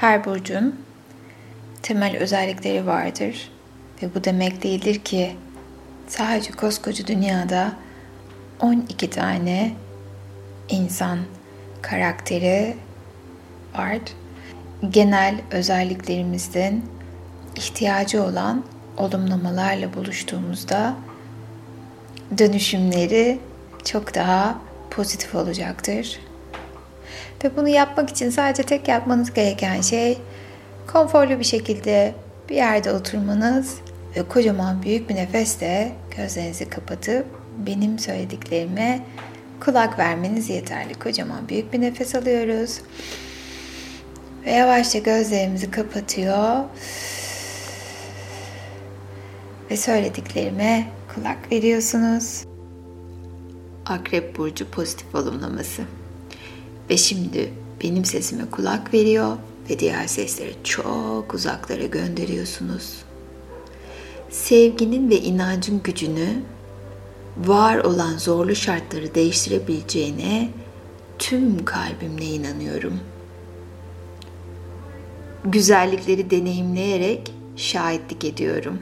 Her burcun temel özellikleri vardır ve bu demek değildir ki sadece koskoca dünyada 12 tane insan karakteri var. Genel özelliklerimizden ihtiyacı olan olumlamalarla buluştuğumuzda dönüşümleri çok daha pozitif olacaktır. Ve bunu yapmak için sadece tek yapmanız gereken şey konforlu bir şekilde bir yerde oturmanız ve kocaman büyük bir nefesle gözlerinizi kapatıp benim söylediklerime kulak vermeniz yeterli. Kocaman büyük bir nefes alıyoruz. Ve yavaşça gözlerimizi kapatıyor. Ve söylediklerime kulak veriyorsunuz. Akrep Burcu pozitif olumlaması. Ve şimdi benim sesime kulak veriyor ve diğer sesleri çok uzaklara gönderiyorsunuz. Sevginin ve inancın gücünü var olan zorlu şartları değiştirebileceğine tüm kalbimle inanıyorum. Güzellikleri deneyimleyerek şahitlik ediyorum.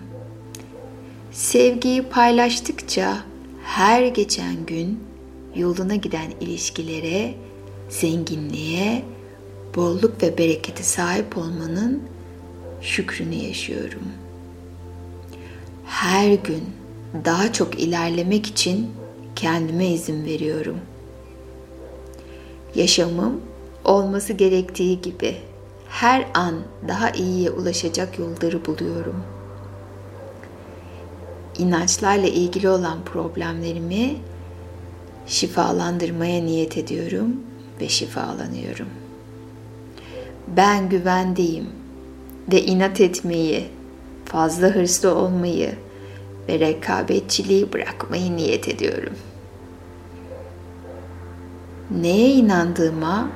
Sevgiyi paylaştıkça her geçen gün yoluna giden ilişkilere, zenginliğe, bolluk ve bereketi sahip olmanın şükrünü yaşıyorum. Her gün daha çok ilerlemek için kendime izin veriyorum. Yaşamım olması gerektiği gibi her an daha iyiye ulaşacak yolları buluyorum. İnançlarla ilgili olan problemlerimi şifalandırmaya niyet ediyorum ve şifalanıyorum. Ben güvendeyim ve inat etmeyi, fazla hırslı olmayı, ve rekabetçiliği bırakmayı niyet ediyorum. Neye inandığıma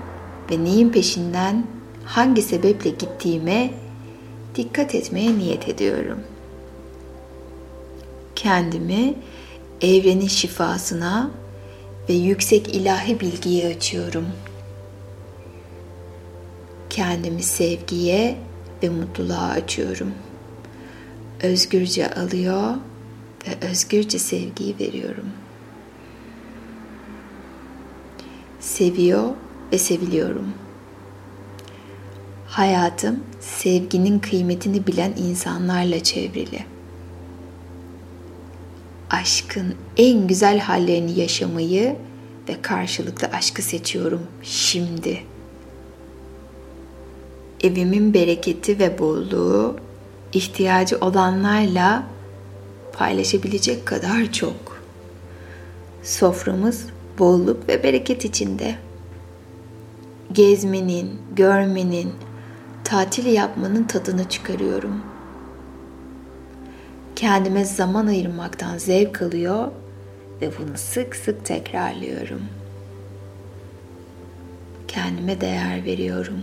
ve neyin peşinden hangi sebeple gittiğime dikkat etmeye niyet ediyorum. Kendimi evrenin şifasına ve yüksek ilahi bilgiye açıyorum. Kendimi sevgiye ve mutluluğa açıyorum. Özgürce alıyor ve özgürce sevgiyi veriyorum. Seviyor ve seviliyorum. Hayatım sevginin kıymetini bilen insanlarla çevrili. Aşkın en güzel hallerini yaşamayı ve karşılıklı aşkı seçiyorum şimdi. Evimin bereketi ve bolluğu ihtiyacı olanlarla paylaşabilecek kadar çok. Soframız bolluk ve bereket içinde. Gezmenin, görmenin, tatil yapmanın tadını çıkarıyorum. Kendime zaman ayırmaktan zevk alıyor ve bunu sık sık tekrarlıyorum. Kendime değer veriyorum.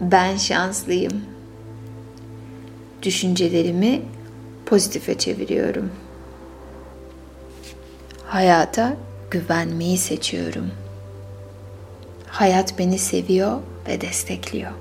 Ben şanslıyım. Düşüncelerimi pozitife çeviriyorum. Hayata güvenmeyi seçiyorum. Hayat beni seviyor ve destekliyor.